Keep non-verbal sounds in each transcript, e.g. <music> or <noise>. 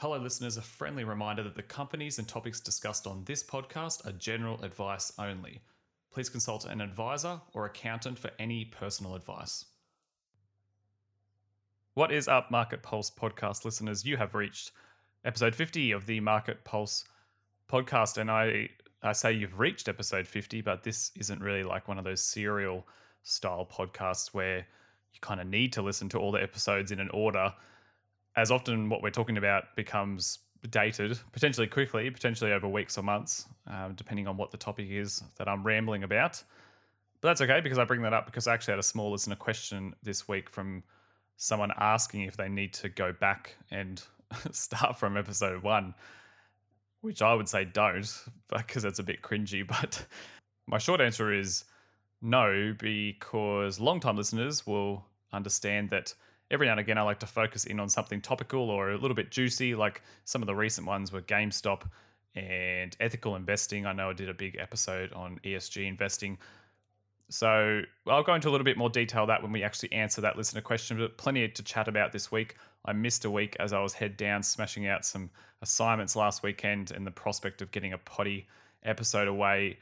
Hello, listeners. A friendly reminder that the companies and topics discussed on this podcast are general advice only. Please consult an advisor or accountant for any personal advice. What is up, Market Pulse podcast listeners? You have reached episode 50 of the Market Pulse podcast. And I, I say you've reached episode 50, but this isn't really like one of those serial style podcasts where you kind of need to listen to all the episodes in an order as often what we're talking about becomes dated, potentially quickly, potentially over weeks or months, um, depending on what the topic is that I'm rambling about. But that's okay because I bring that up because I actually had a small listener question this week from someone asking if they need to go back and <laughs> start from episode one, which I would say don't <laughs> because it's a bit cringy. <laughs> But my short answer is no, because long-time listeners will understand that every now and again I like to focus in on something topical or a little bit juicy. Like some of the recent ones were GameStop and ethical investing. I know I did a big episode on ESG investing. So I'll go into a little bit more detail that when we actually answer that listener question, but plenty to chat about this week. I missed a week as I was head down smashing out some assignments last weekend, and the prospect of getting a potty episode away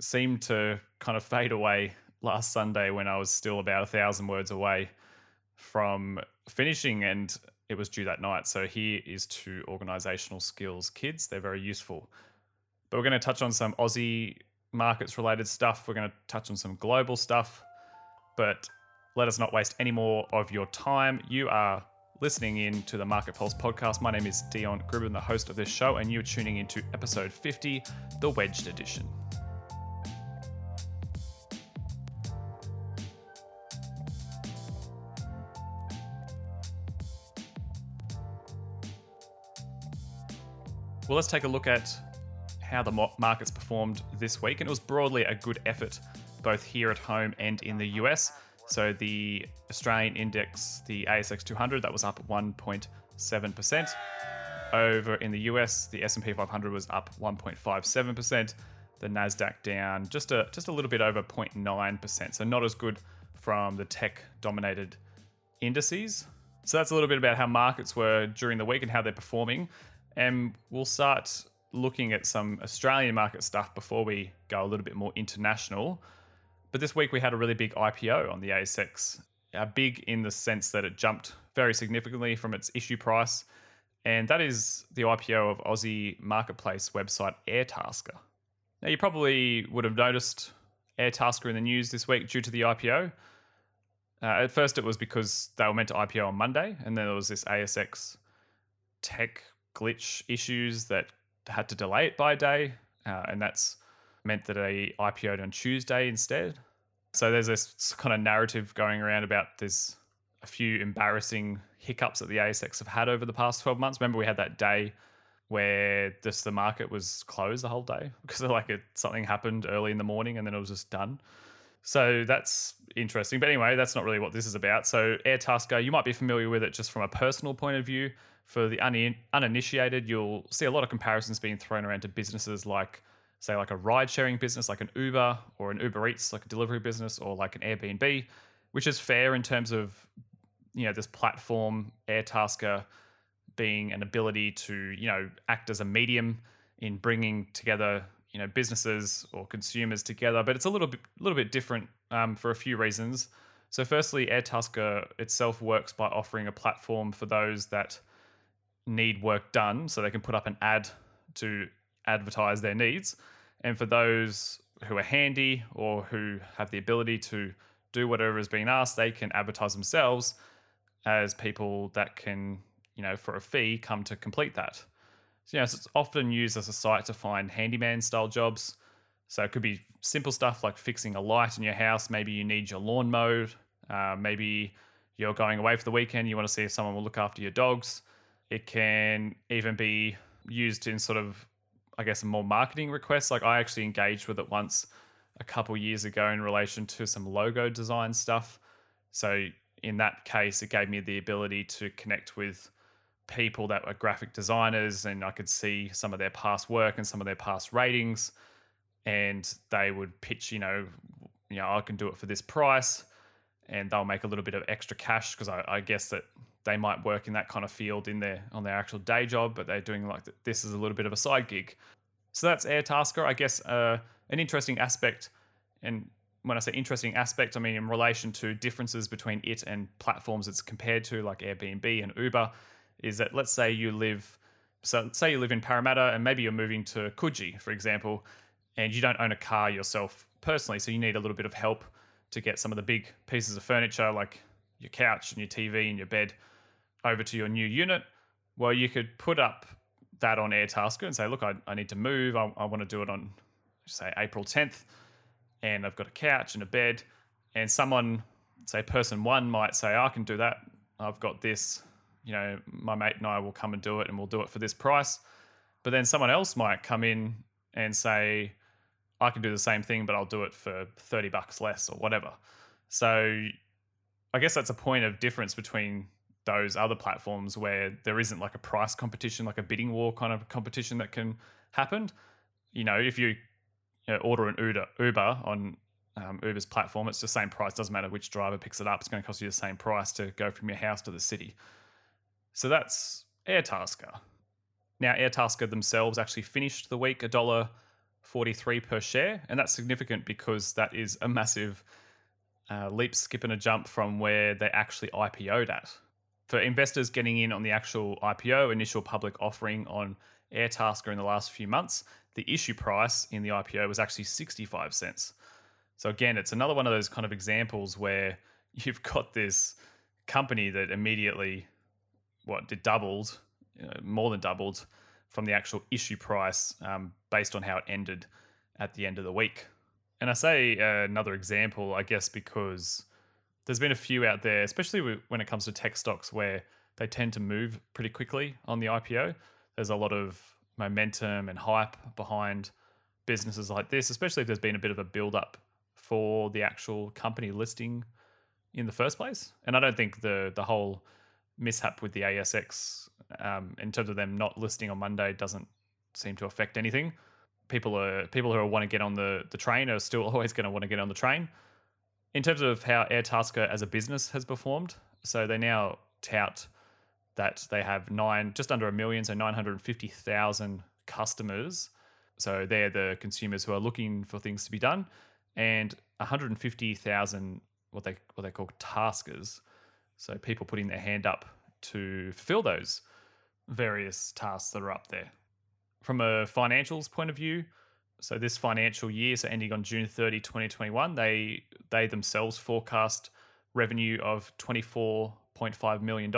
seemed to kind of fade away last Sunday when I was still about a thousand words away from finishing and it was due that night. So here is to organizational skills kids. They're very useful. But we're going to touch on some Aussie markets related stuff. We're going to touch on some global stuff. But let us not waste any more of your time. You are listening in to the Market Pulse podcast. My name is Dion Gribben, the host of this show, and you're tuning into episode 50, the Wedged Edition. Well, let's take a look at how the markets performed this week. And it was broadly a good effort, both here at home and in the US. So the Australian index, the ASX 200, that was up 1.7%. Over in the US, the S&P 500 was up 1.57%. The Nasdaq down just a just a little bit over 0.9%. So not as good from the tech-dominated indices. So that's a little bit about how markets were during the week and how they're performing. And we'll start looking at some Australian market stuff before we go a little bit more international. But this week we had a really big IPO on the ASX. Uh, big in the sense that it jumped very significantly from its issue price. And that is the IPO of Aussie marketplace website Airtasker. Now, you probably would have noticed Airtasker in the news this week due to the IPO. Uh, at first, it was because they were meant to IPO on Monday, and then there was this ASX tech glitch issues that had to delay it by a day, uh, and that's meant that I IPO'd on Tuesday instead. So there's this kind of narrative going around about there's a few embarrassing hiccups that the ASX have had over the past 12 months. Remember, we had that day where just the market was closed the whole day <laughs> because like it, something happened early in the morning and then it was just done. So that's interesting. But anyway, that's not really what this is about. So Air Airtasker, you might be familiar with it just from a personal point of view. For the un- uninitiated, you'll see a lot of comparisons being thrown around to businesses like, say, like a ride sharing business like an Uber or an Uber Eats, like a delivery business, or like an Airbnb, which is fair in terms of, you know, this platform, Airtasker, being an ability to, you know, act as a medium in bringing together, you know, businesses or consumers together. But it's a little bit, little bit different um, for a few reasons. So, firstly, Airtasker itself works by offering a platform for those that need work done so they can put up an ad to advertise their needs. And for those who are handy or who have the ability to do whatever is being asked, they can advertise themselves as people that can, you know, for a fee come to complete that. So, you know, so it's often used as a site to find handyman style jobs. So it could be simple stuff like fixing a light in your house. Maybe you need your lawn mowed. Uh, maybe you're going away for the weekend. You want to see if someone will look after your dogs. It can even be used in sort of, I guess, more marketing requests. Like I actually engaged with it once a couple years ago in relation to some logo design stuff. So in that case, it gave me the ability to connect with people that were graphic designers and I could see some of their past work and some of their past ratings. And they would pitch, you know, you know, I can do it for this price and they'll make a little bit of extra cash because I, I guess that they might work in that kind of field in their on their actual day job, but they're doing like this is a little bit of a side gig. So that's Airtasker, I guess, uh, an interesting aspect. And when I say interesting aspect, I mean in relation to differences between it and platforms it's compared to, like Airbnb and Uber, is that let's say you live, so say you live in Parramatta and maybe you're moving to Coogee, for example, and you don't own a car yourself personally, so you need a little bit of help to get some of the big pieces of furniture like your couch and your TV and your bed over to your new unit. Well, you could put up that on Airtasker and say, look, I, I need to move. I, I want to do it on, say, April 10th, and I've got a couch and a bed. And someone, say, person one might say, I can do that. I've got this. You know, my mate and I will come and do it, and we'll do it for this price. But then someone else might come in and say, I can do the same thing, but I'll do it for 30 bucks less or whatever. So I guess that's a point of difference between those other platforms where there isn't like a price competition, like a bidding war kind of competition that can happen. You know, if you, order an Uber, Uber on um, Uber's platform, it's the same price. Doesn't matter which driver picks it up; it's going to cost you the same price to go from your house to the city. So that's Airtasker. Now, Airtasker themselves actually finished the week a dollar 43 per share. And that's significant because that is a massive uh, leap, skip, and a jump from where they actually IPO'd at. For investors getting in on the actual IPO, initial public offering on Airtasker in the last few months, the issue price in the IPO was actually 65 cents. So, again, it's another one of those kind of examples where <laughs> you've got this company that immediately, what, did doubled, you know, more than doubled from the actual issue price um, based on how it ended at the end of the week. And I say uh, another example, I guess, because there's been a few out there, especially when it comes to tech stocks, where they tend to move pretty quickly on the IPO. There's a lot of momentum and hype behind businesses like this, especially if there's been a bit of a build up for the actual company listing in the first place. And I don't think the the whole mishap with the ASX um, in terms of them not listing on Monday doesn't seem to affect anything. People are people who want to get on the the train are still <laughs> always going to want to get on the train. In terms of how Airtasker as a business has performed, so they now tout that they have nine, just under a million, so nine hundred fifty thousand customers. So they're the consumers who are looking for things to be done, and one hundred fifty thousand what they what they call taskers. So people putting their hand up to fulfill those various tasks that are up there. From a financials point of view, so this financial year, so ending on June 30, 2021, they they themselves forecast revenue of $24.5 million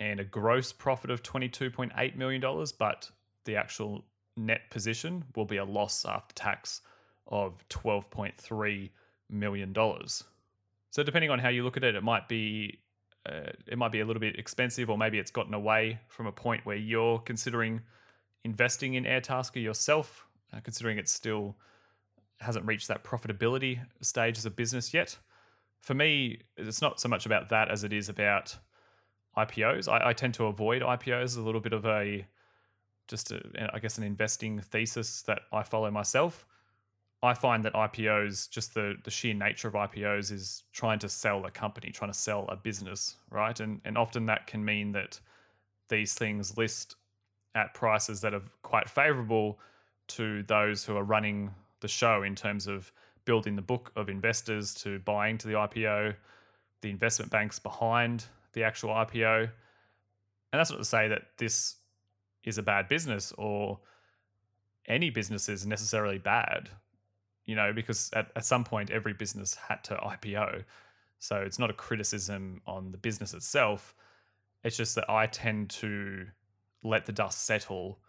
and a gross profit of $22.8 million, but the actual net position will be a loss after tax of $12.3 million. So depending on how you look at it, it might be uh, it might be a little bit expensive, or maybe it's gotten away from a point where you're considering investing in Airtasker yourself, uh, considering it still hasn't reached that profitability stage as a business yet. For me, it's not so much about that as it is about IPOs. I, I tend to avoid IPOs a little bit of a just a, I guess an investing thesis that I follow myself. I find that IPOs, just the, the sheer nature of IPOs, is trying to sell a company, trying to sell a business, right? And and often that can mean that these things list at prices that are quite favorable to those who are running the show in terms of building the book of investors to buying to the IPO, the investment banks behind the actual IPO. And that's not to say that this is a bad business or any business is necessarily bad you know, because at, at some point every business had to IPO. So it's not a criticism on the business itself. It's just that I tend to let the dust settle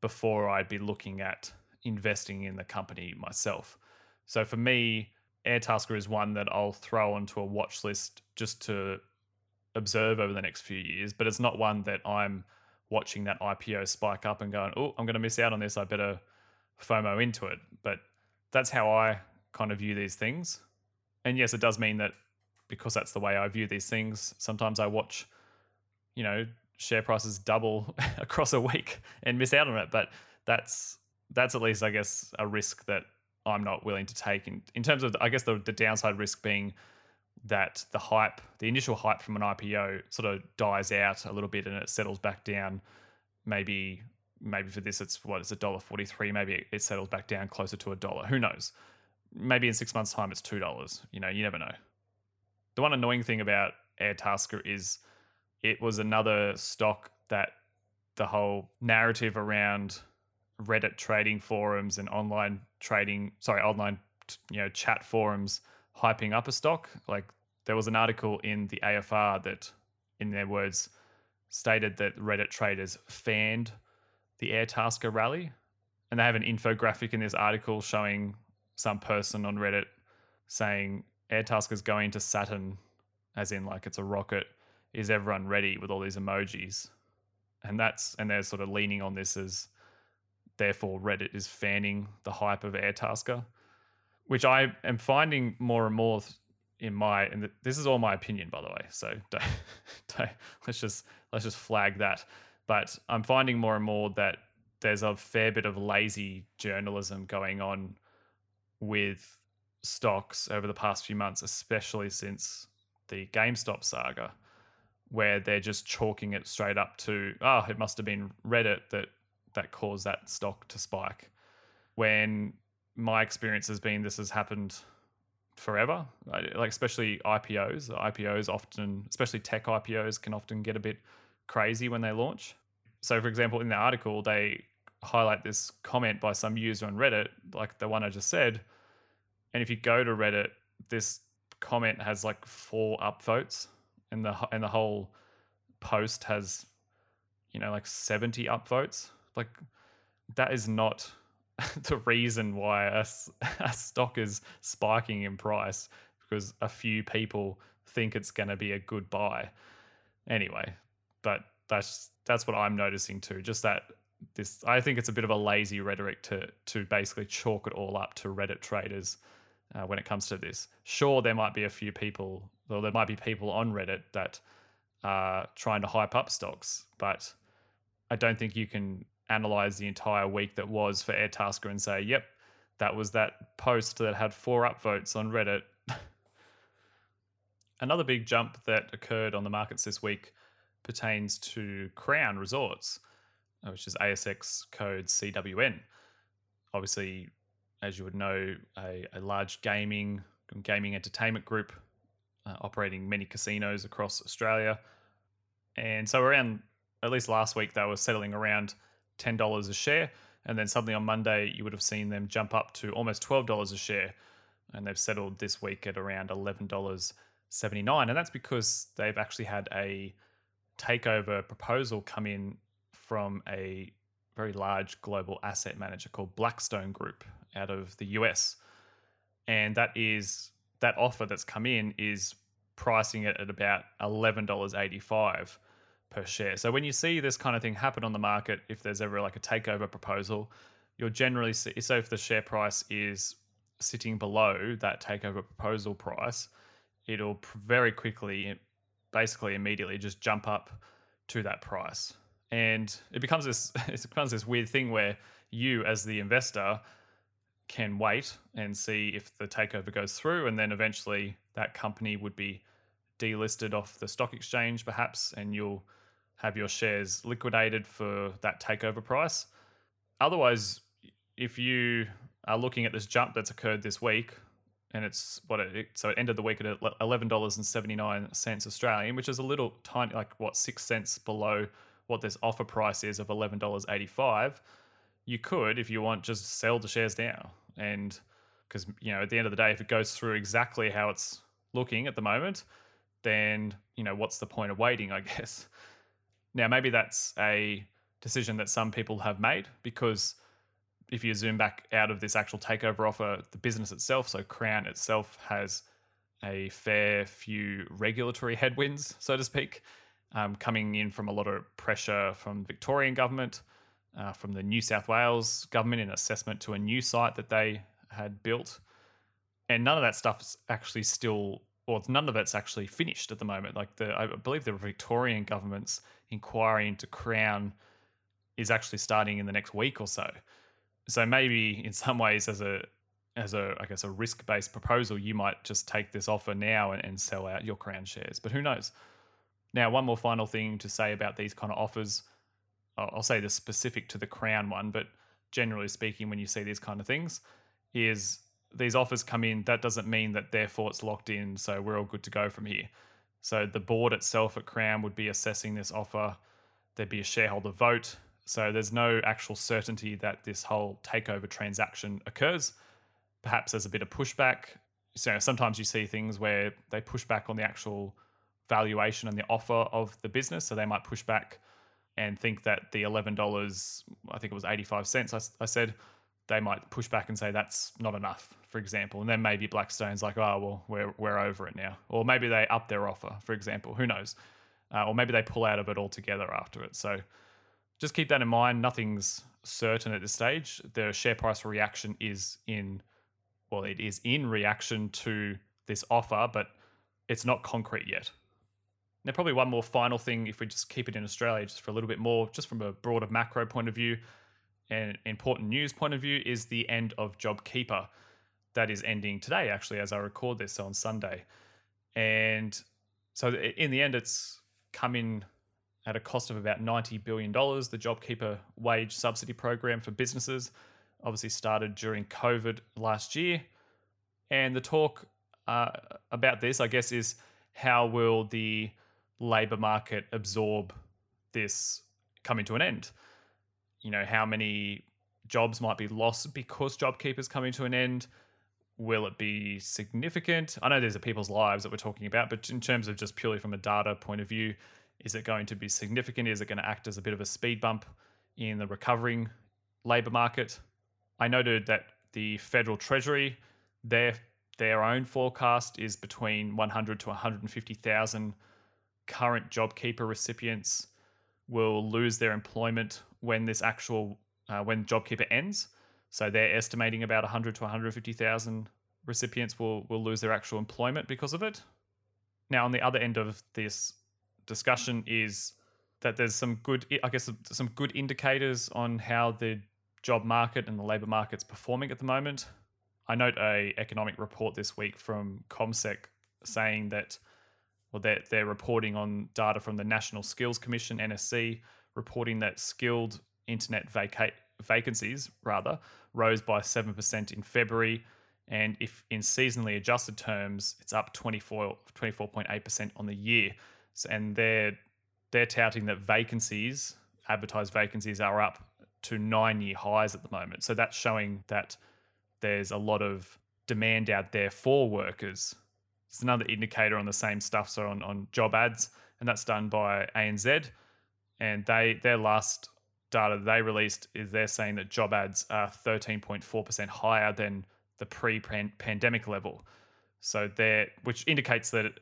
before I'd be looking at investing in the company myself. So for me, Airtasker is one that I'll throw onto a watch list just to observe over the next few years, but it's not one that I'm watching that IPO spike up and going, oh, I'm going to miss out on this. I better FOMO into it. But that's how I kind of view these things. And yes, it does mean that because that's the way I view these things, sometimes I watch, you know, share prices double <laughs> across a week and miss out on it. But that's that's at least, I guess, a risk that I'm not willing to take. In, in terms of, I guess, the, the downside risk being that the hype, the initial hype from an IPO, sort of dies out a little bit and it settles back down. Maybe, maybe for this it's what it's a dollar forty three. Maybe it settles back down closer to a dollar. Who knows? Maybe in six months' time it's two dollars. You know, you never know. The one annoying thing about Airtasker is it was another stock that the whole narrative around Reddit trading forums and online trading, sorry, online you know chat forums hyping up a stock. Like there was an article in the AFR that, in their words, stated that Reddit traders fanned the Airtasker rally, and they have an infographic in this article showing some person on Reddit saying Airtasker's going to Saturn, as in like it's a rocket. Is everyone ready with all these emojis? And that's and they're sort of leaning on this as therefore Reddit is fanning the hype of Airtasker, which I am finding more and more in my and this is all my opinion by the way. So <laughs> don't, don't, let's just let's just flag that. But I'm finding more and more that there's a fair bit of lazy journalism going on with stocks over the past few months, especially since the GameStop saga, where they're just chalking it straight up to, oh, it must have been Reddit that that caused that stock to spike. When my experience has been this has happened forever, like especially IPOs. IPOs often, especially tech IPOs, can often get a bit crazy when they launch. So, for example, in the article, they highlight this comment by some user on Reddit, like the one I just said. And if you go to Reddit, this comment has like four upvotes, and the and the whole post has, you know, like seventy upvotes. Like that is not <laughs> the reason why a, a stock is spiking in price because a few people think it's going to be a good buy. Anyway, but that's that's what I'm noticing too. Just that this, I think it's a bit of a lazy rhetoric to to basically chalk it all up to Reddit traders uh, when it comes to this. Sure, there might be a few people, or there might be people on Reddit that are trying to hype up stocks, but I don't think you can analyze the entire week that was for Airtasker and say, yep, that was that post that had four upvotes on Reddit. <laughs> Another big jump that occurred on the markets this week pertains to Crown Resorts, uh, which is ASX code CWN. Obviously, as you would know, a, a large gaming gaming entertainment group uh, operating many casinos across Australia. And so around at least last week, they were settling around $10 a share. And then suddenly on Monday, you would have seen them jump up to almost $12 a share. And they've settled this week at around $11.79. And that's because they've actually had a takeover proposal come in from a very large global asset manager called Blackstone Group out of the US. And that is that offer that's come in is pricing it at about $11.85 per share. So when you see this kind of thing happen on the market, if there's ever like a takeover proposal, you'll generally see. So if the share price is sitting below that takeover proposal price, it'll very quickly, basically immediately, just jump up to that price, and it becomes this. <laughs> It becomes this weird thing where you, as the investor, can wait and see if the takeover goes through, and then eventually that company would be delisted off the stock exchange, perhaps, and you'll have your shares liquidated for that takeover price. Otherwise, if you are looking at this jump that's occurred this week, and it's what it so it ended the week at eleven dollars and seventy nine cents Australian, which is a little tiny, like what six cents below what this offer price is of eleven dollars eighty five. You could, if you want, just sell the shares now, and because you know at the end of the day, if it goes through exactly how it's looking at the moment, then you know what's the point of waiting? I <laughs> guess. Now, maybe that's a decision that some people have made because if you zoom back out of this actual takeover offer, the business itself, so Crown itself, has a fair few regulatory headwinds, so to speak, um, coming in from a lot of pressure from Victorian government, uh, from the New South Wales government in assessment to a new site that they had built. And none of that stuff's actually still, or none of it's actually finished at the moment. Like the, I believe the Victorian government's inquiry into Crown is actually starting in the next week or so. So maybe in some ways, as a as a, I guess, a risk based proposal, you might just take this offer now and, and sell out your Crown shares. But who knows? Now, one more final thing to say about these kind of offers. I'll say this specific to the Crown one, but generally speaking, when you see these kind of things, is these offers come in. That doesn't mean that therefore it's locked in, so we're all good to go from here. So the board itself at Crown would be assessing this offer. There'd be a shareholder vote. So there's no actual certainty that this whole takeover transaction occurs. Perhaps there's a bit of pushback. So sometimes you see things where they push back on the actual valuation and the offer of the business. So they might push back and think that the $11, I think it was 85 cents, I, I said, they might push back and say that's not enough, for example. And then maybe Blackstone's like, oh, well, we're, we're over it now. Or maybe they up their offer, for example. Who knows? Uh, or maybe they pull out of it altogether after it. So just keep that in mind. Nothing's certain at this stage. The share price reaction is in, well, it is in reaction to this offer, but it's not concrete yet. Now, probably one more final thing, if we just keep it in Australia, just for a little bit more, just from a broader macro point of view and important news point of view, is the end of JobKeeper. That is ending today, actually, as I record this on Sunday. And so, in the end, it's come in at a cost of about $90 billion. The JobKeeper wage subsidy program for businesses obviously started during COVID last year. And the talk uh, about this, I guess, is how will the labor market absorb this coming to an end? You know, how many jobs might be lost because JobKeeper's coming to an end? Will it be significant? I know these are people's lives that we're talking about, but in terms of just purely from a data point of view, is it going to be significant? Is it going to act as a bit of a speed bump in the recovering labor market? I noted that the federal treasury, their their own forecast is between 100 to 150,000 current JobKeeper recipients will lose their employment when this actual uh, when JobKeeper ends. So they're estimating about 100 to 150,000 recipients will will lose their actual employment because of it. Now, on the other end of this discussion is that there's some good, I guess, some good indicators on how the job market and the labor market's performing at the moment. I note a economic report this week from CommSec saying that well, they're, they're reporting on data from the National Skills Commission, NSC, reporting that skilled internet vacancies, rather, rose by 7% in February. And if in seasonally adjusted terms, it's up 24, 24.8% on the year. So, and they're, they're touting that vacancies, advertised vacancies, are up to nine year highs at the moment. So that's showing that there's a lot of demand out there for workers it's another indicator on the same stuff, so on, on job ads, and that's done by ANZ. And they their last data they released is they're saying that job ads are 13.4% higher than the pre-pandemic level. So there, which indicates that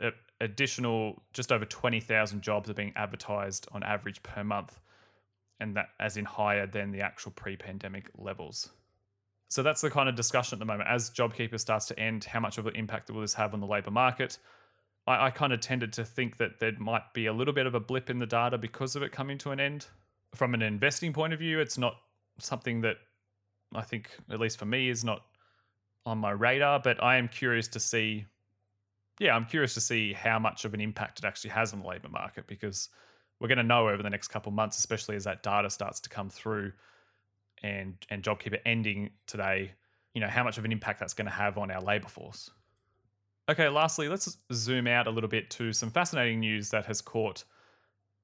additional just over 20,000 jobs are being advertised on average per month, and that as in higher than the actual pre-pandemic levels. So that's the kind of discussion at the moment. As JobKeeper starts to end, how much of an impact will this have on the labour market? I, I kind of tended to think that there might be a little bit of a blip in the data because of it coming to an end. From an investing point of view, it's not something that I think, at least for me, is not on my radar, but I am curious to see. Yeah, I'm curious to see how much of an impact it actually has on the labour market because we're going to know over the next couple months, especially as that data starts to come through and and JobKeeper ending today, you know, how much of an impact that's going to have on our labor force. Okay, lastly, let's zoom out a little bit to some fascinating news that has caught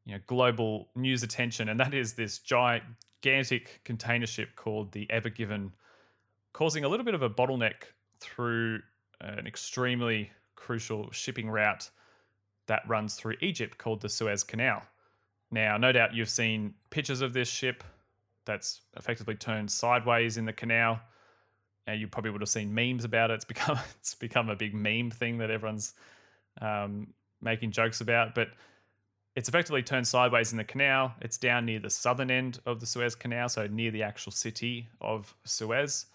you know global news attention, and that is this gigantic container ship called the Ever Given, causing a little bit of a bottleneck through an extremely crucial shipping route that runs through Egypt called the Suez Canal. Now, no doubt you've seen pictures of this ship that's effectively turned sideways in the canal. And you probably would have seen memes about it. It's <laughs> become it's become a big meme thing that everyone's um, making jokes about. But it's effectively turned sideways in the canal. It's down near the southern end of the Suez Canal, so near the actual city of Suez,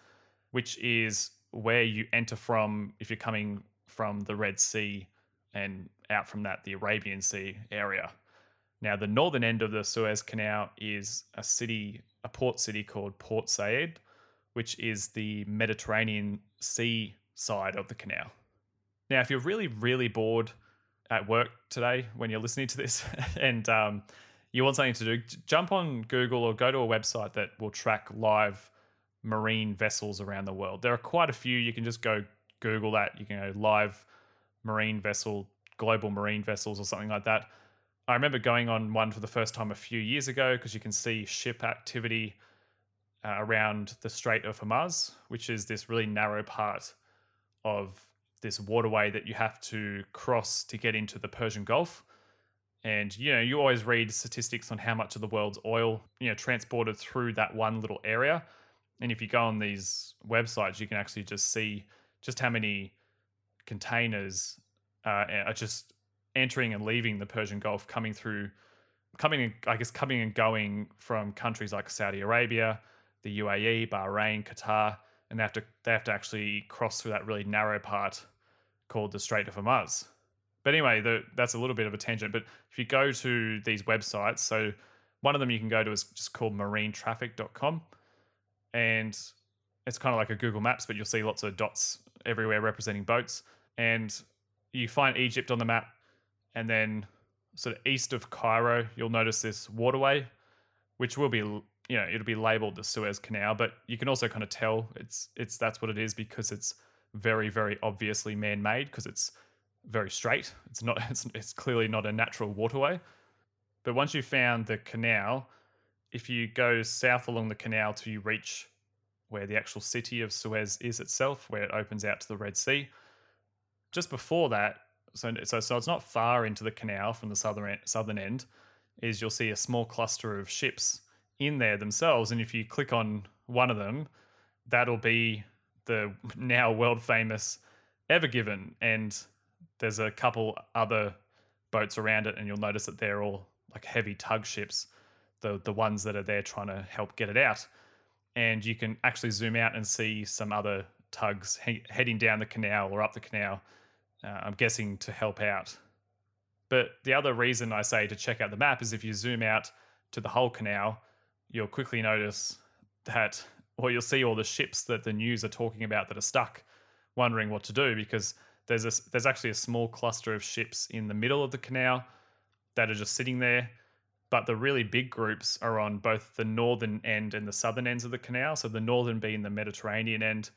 which is where you enter from if you're coming from the Red Sea and out from that, the Arabian Sea area. Now, the northern end of the Suez Canal is a city, a port city called Port Said, which is the Mediterranean sea side of the canal. Now, if you're really, really bored at work today when you're listening to this <laughs> and um, you want something to do, jump on Google or go to a website that will track live marine vessels around the world. There are quite a few. You can just go Google that. You can go live marine vessel, global marine vessels, or something like that. I remember going on one for the first time a few years ago because you can see ship activity uh, around the Strait of Hormuz, which is this really narrow part of this waterway that you have to cross to get into the Persian Gulf. And you know, you always read statistics on how much of the world's oil, you know, transported through that one little area. And if you go on these websites, you can actually just see just how many containers uh, are just entering and leaving the Persian Gulf, coming through, coming, and, I guess, coming and going from countries like Saudi Arabia, the UAE, Bahrain, Qatar, and they have to they have to actually cross through that really narrow part called the Strait of Hormuz. But anyway, the, that's a little bit of a tangent. But if you go to these websites, so one of them you can go to is just called marinetraffic.com. And it's kind of like a Google Maps, but you'll see lots of dots everywhere representing boats. And you find Egypt on the map. And then sort of east of Cairo, you'll notice this waterway, which will be you know it'll be labeled the Suez Canal, but you can also kind of tell it's it's that's what it is because it's very very obviously man-made because it's very straight. It's not <laughs> it's, it's clearly not a natural waterway. But once you've found the canal, if you go south along the canal till you reach where the actual city of Suez is itself, where it opens out to the Red Sea, just before that, so so, so it's not far into the canal from the southern end, southern end, is you'll see a small cluster of ships in there themselves. And if you click on one of them, that'll be the now world famous Ever Given. And there's a couple other boats around it, and you'll notice that they're all like heavy tug ships, the, the ones that are there trying to help get it out. And you can actually zoom out and see some other tugs he- heading down the canal or up the canal, uh, I'm guessing to help out. But the other reason I say to check out the map is if you zoom out to the whole canal, you'll quickly notice that, or you'll see all the ships that the news are talking about that are stuck, wondering what to do because there's a, there's actually a small cluster of ships in the middle of the canal that are just sitting there. But the really big groups are on both the northern end and the southern ends of the canal. So the northern being the Mediterranean end,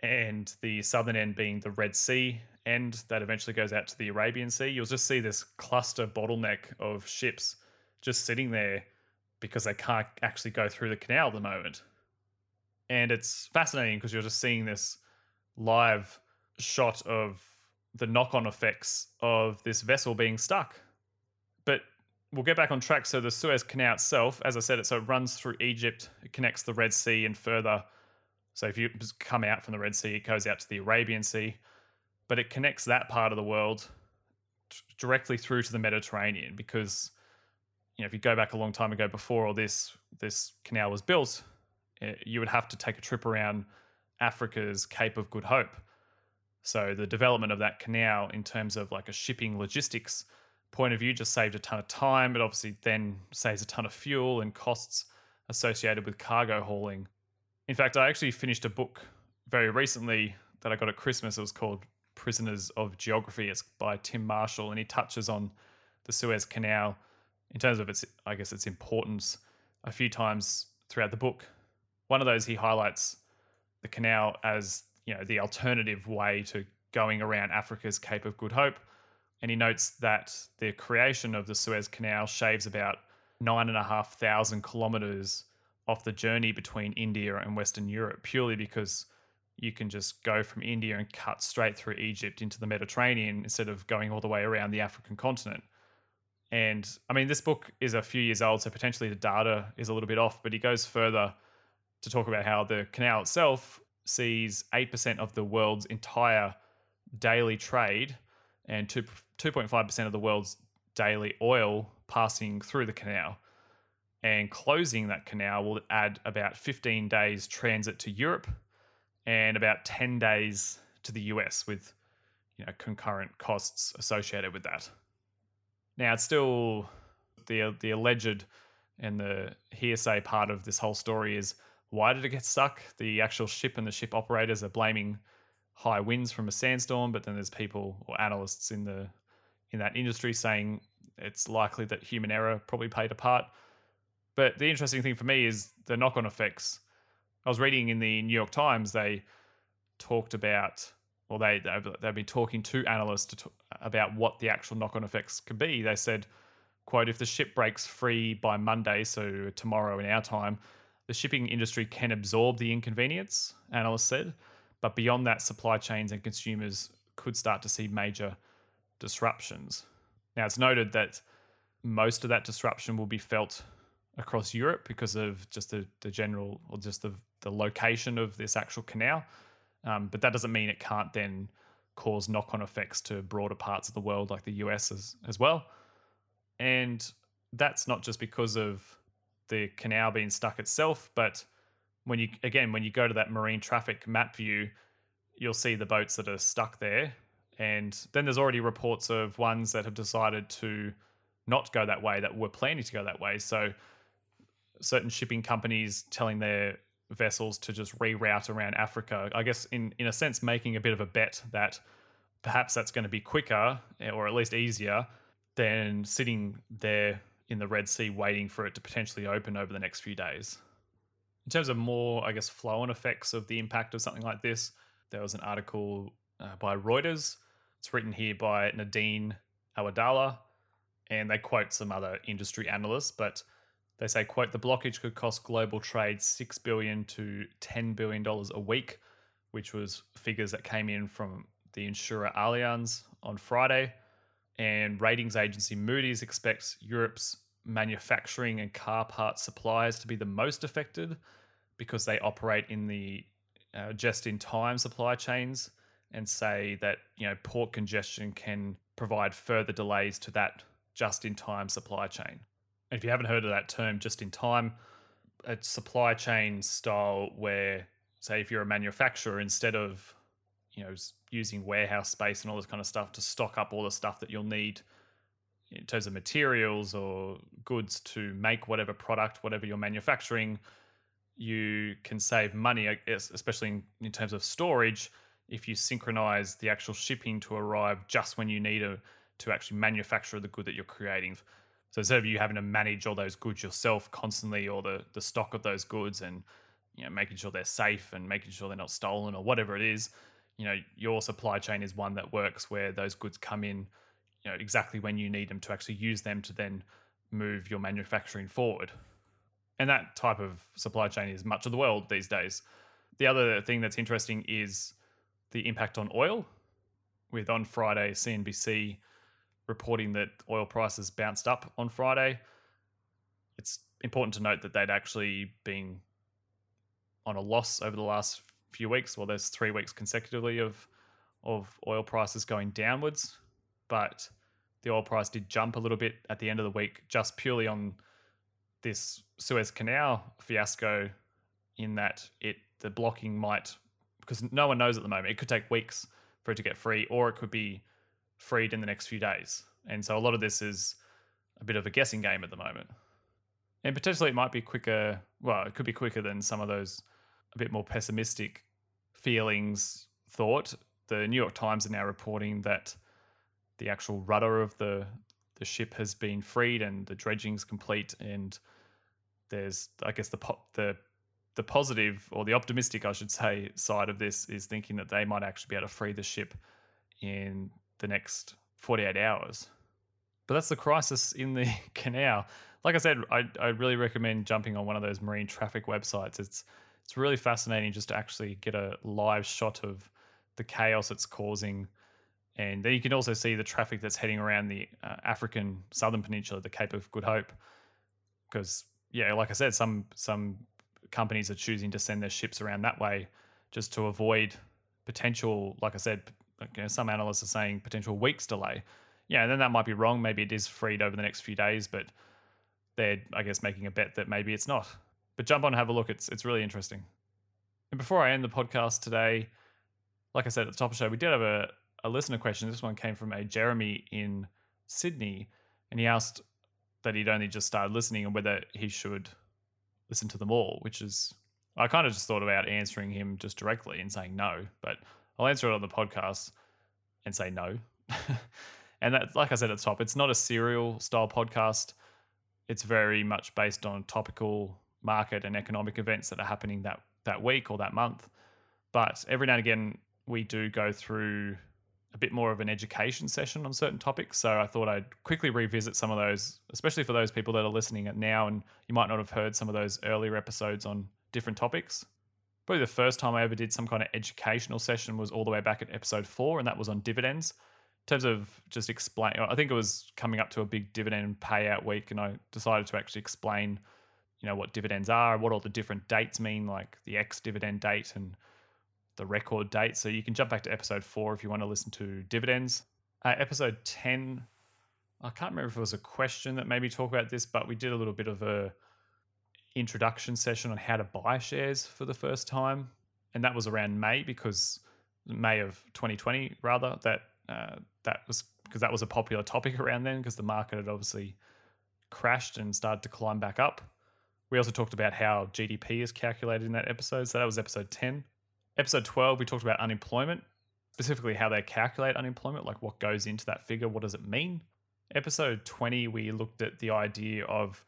and the southern end being the Red Sea end that eventually goes out to the Arabian Sea. You'll just see this cluster bottleneck of ships just sitting there because they can't actually go through the canal at the moment. And it's fascinating because you're just seeing this live shot of the knock on effects of this vessel being stuck. But we'll get back on track. So, the Suez Canal itself, as I said, it so it runs through Egypt, it connects the Red Sea and further. So, if you come out from the Red Sea, it goes out to the Arabian Sea, but it connects that part of the world t- directly through to the Mediterranean because you know, if you go back a long time ago before all this this canal was built, eh, you would have to take a trip around Africa's Cape of Good Hope. So the development of that canal in terms of like a shipping logistics point of view just saved a ton of time. It obviously then saves a ton of fuel and costs associated with cargo hauling. In fact, I actually finished a book very recently that I got at Christmas. It was called Prisoners of Geography. It's by Tim Marshall, and he touches on the Suez Canal in terms of its, I guess, its importance a few times throughout the book. One of those he highlights the canal as you know the alternative way to going around Africa's Cape of Good Hope, and he notes that the creation of the Suez Canal shaves about nine and a half thousand kilometers off the journey between India and Western Europe, purely because you can just go from India and cut straight through Egypt into the Mediterranean instead of going all the way around the African continent. And I mean, this book is a few years old, so potentially the data is a little bit off, but he goes further to talk about how the canal itself sees 8% of the world's entire daily trade and 2, 2.5% of the world's daily oil passing through the canal. And closing that canal will add about 15 days transit to Europe and about 10 days to the US with you know concurrent costs associated with that. Now it's still the the alleged and the hearsay part of this whole story is why did it get stuck? The actual ship and the ship operators are blaming high winds from a sandstorm, but then there's people or analysts in the in that industry saying it's likely that human error probably played a part. But the interesting thing for me is the knock-on effects. I was reading in the New York Times they talked about, or they they've, been talking to analysts to t- about what the actual knock-on effects could be. They said, "quote If the ship breaks free by Monday, so tomorrow in our time, the shipping industry can absorb the inconvenience." Analysts said, but beyond that, supply chains and consumers could start to see major disruptions. Now, it's noted that most of that disruption will be felt across Europe because of just the, the general or just the, the location of this actual canal. Um, but that doesn't mean it can't then cause knock on effects to broader parts of the world like the US as, as well. And that's not just because of the canal being stuck itself, but when you again when you go to that marine traffic map view, you'll see the boats that are stuck there, and then there's already reports of ones that have decided to not go that way that were planning to go that way. So certain shipping companies telling their vessels to just reroute around Africa. I guess in in a sense making a bit of a bet that perhaps that's going to be quicker or at least easier than sitting there in the Red Sea waiting for it to potentially open over the next few days in terms of more, I guess, flow on effects of the impact of something like this, there was an article uh, by Reuters. It's written here by Nadine Awadalla, and they quote some other industry analysts, but they say, quote, the blockage could cost global trade 6 billion to $10 billion a week, which was figures that came in from the insurer Allianz on Friday. And ratings agency Moody's expects Europe's manufacturing and car part suppliers to be the most affected because they operate in the uh, just in time supply chains and say that you know port congestion can provide further delays to that just in time supply chain. If you haven't heard of that term just in time, it's supply chain style where say if you're a manufacturer instead of you know using warehouse space and all this kind of stuff to stock up all the stuff that you'll need in terms of materials or goods to make whatever product, whatever you're manufacturing, you can save money, especially in, in terms of storage, if you synchronize the actual shipping to arrive just when you need to, to actually manufacture the good that you're creating. So instead of you having to manage all those goods yourself constantly, or the the stock of those goods, and you know making sure they're safe and making sure they're not stolen or whatever it is, you know your supply chain is one that works where those goods come in you know exactly when you need them to actually use them to then move your manufacturing forward. And that type of supply chain is much of the world these days. The other thing that's interesting is the impact on oil, with on Friday CNBC reporting that oil prices bounced up on Friday. It's important to note that they'd actually been on a loss over the last few weeks. Well, there's three weeks consecutively of of oil prices going downwards, but the oil price did jump a little bit at the end of the week, just purely on this Suez Canal fiasco. In that it the blocking might because no one knows at the moment. It could take weeks for it to get free, or it could be freed in the next few days. And so a lot of this is a bit of a guessing game at the moment. And potentially it might be quicker. Well, it could be quicker than some of those a bit more pessimistic feelings thought. The New York Times are now reporting that the actual rudder of the the ship has been freed and the dredging's complete and there's I guess the po- the the positive or the optimistic I should say side of this is thinking that they might actually be able to free the ship in the next 48 hours. But that's the crisis in the <laughs> canal. Like I said, I, I really recommend jumping on one of those marine traffic websites. It's it's really fascinating just to actually get a live shot of the chaos it's causing and then you can also see the traffic that's heading around the uh, African southern peninsula, the Cape of Good Hope, because yeah, like I said, some some companies are choosing to send their ships around that way just to avoid potential. Like I said, you know, some analysts are saying potential weeks delay. Yeah, then that might be wrong. Maybe it is freed over the next few days, but they're I guess making a bet that maybe it's not. But jump on and have a look. It's it's really interesting. And before I end the podcast today, like I said at the top of the show, we did have a a listener question. This one came from a Jeremy in Sydney, and he asked that he'd only just started listening and whether he should listen to them all, which is I kind of just thought about answering him just directly and saying no, but I'll answer it on the podcast and say no. <laughs> and that, like I said at the top, it's not a serial style podcast. It's very much based on topical market and economic events that are happening that that week or that month. But every now and again, we do go through a bit more of an education session on certain topics. So I thought I'd quickly revisit some of those, especially for those people that are listening now and you might not have heard some of those earlier episodes on different topics. Probably the first time I ever did some kind of educational session was all the way back at episode four, and that was on dividends. In terms of just explain, I think it was coming up to a big dividend payout week, and I decided to actually explain, you know, what dividends are, what all the different dates mean, like the ex dividend date and the record date. So you can jump back to episode four if you want to listen to dividends. Uh, episode 10, I can't remember if it was a question that maybe talk about this, but we did a little bit of a introduction session on how to buy shares for the first time. And that was around May because May of 2020, rather, that uh, that was because that was a popular topic around then because the market had obviously crashed and started to climb back up. We also talked about how GDP is calculated in that episode. So that was episode 10. Episode 12, we talked about unemployment, specifically how they calculate unemployment, like what goes into that figure, what does it mean? Episode 20, we looked at the idea of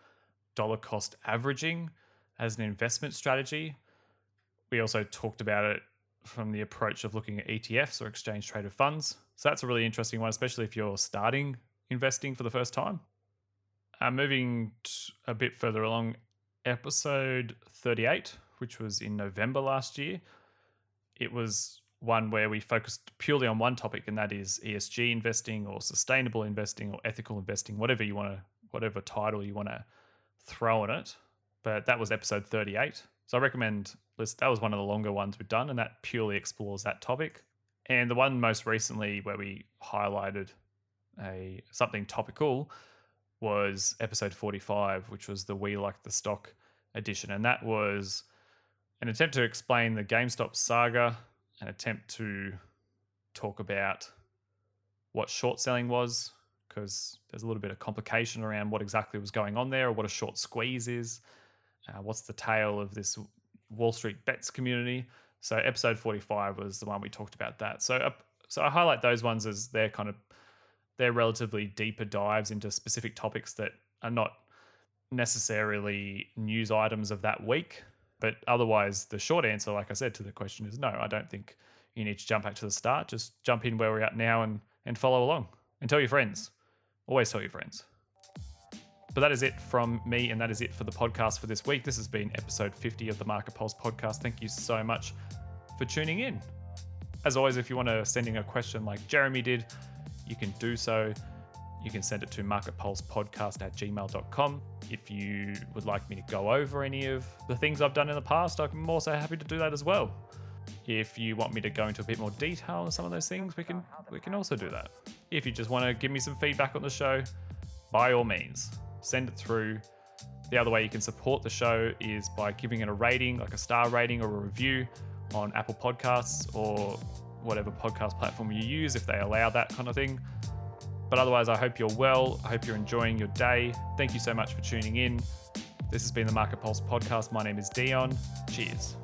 dollar cost averaging as an investment strategy. We also talked about it from the approach of looking at ETFs or exchange traded funds. So that's a really interesting one, especially if you're starting investing for the first time. Uh, moving a bit further along, episode 38, which was in November last year, it was one where we focused purely on one topic, and that is ESG investing or sustainable investing or ethical investing, whatever you want to, whatever title you want to throw on it. But that was episode 38. So I recommend. That was one of the longer ones we've done, and that purely explores that topic. And the one most recently where we highlighted a something topical was episode 45, which was the We Like the Stock edition. And that was an attempt to explain the GameStop saga, an attempt to talk about what short selling was, because there's a little bit of complication around what exactly was going on there, or what a short squeeze is, uh, what's the tale of this Wall Street bets community. So episode 45 was the one we talked about that. So uh, so I highlight those ones as they're kind of they're relatively deeper dives into specific topics that are not necessarily news items of that week. But otherwise, the short answer, like I said to the question, is no. I don't think you need to jump back to the start. Just jump in where we're at now and and follow along and tell your friends. Always tell your friends. But that is it from me, and that is it for the podcast for this week. This has been episode 50 of the Market Pulse podcast. Thank you so much for tuning in. As always, if you want to send in a question like Jeremy did, you can do so. You can send it to marketpulsepodcast at gmail.com. If you would like me to go over any of the things I've done in the past, I'm also happy to do that as well. If you want me to go into a bit more detail on some of those things, we can we can also do that. If you just want to give me some feedback on the show, by all means, send it through. The other way you can support the show is by giving it a rating, like a star rating or a review on Apple Podcasts or whatever podcast platform you use, if they allow that kind of thing. But otherwise, I hope you're well. I hope you're enjoying your day. Thank you so much for tuning in. This has been the Market Pulse podcast. My name is Dion. Cheers.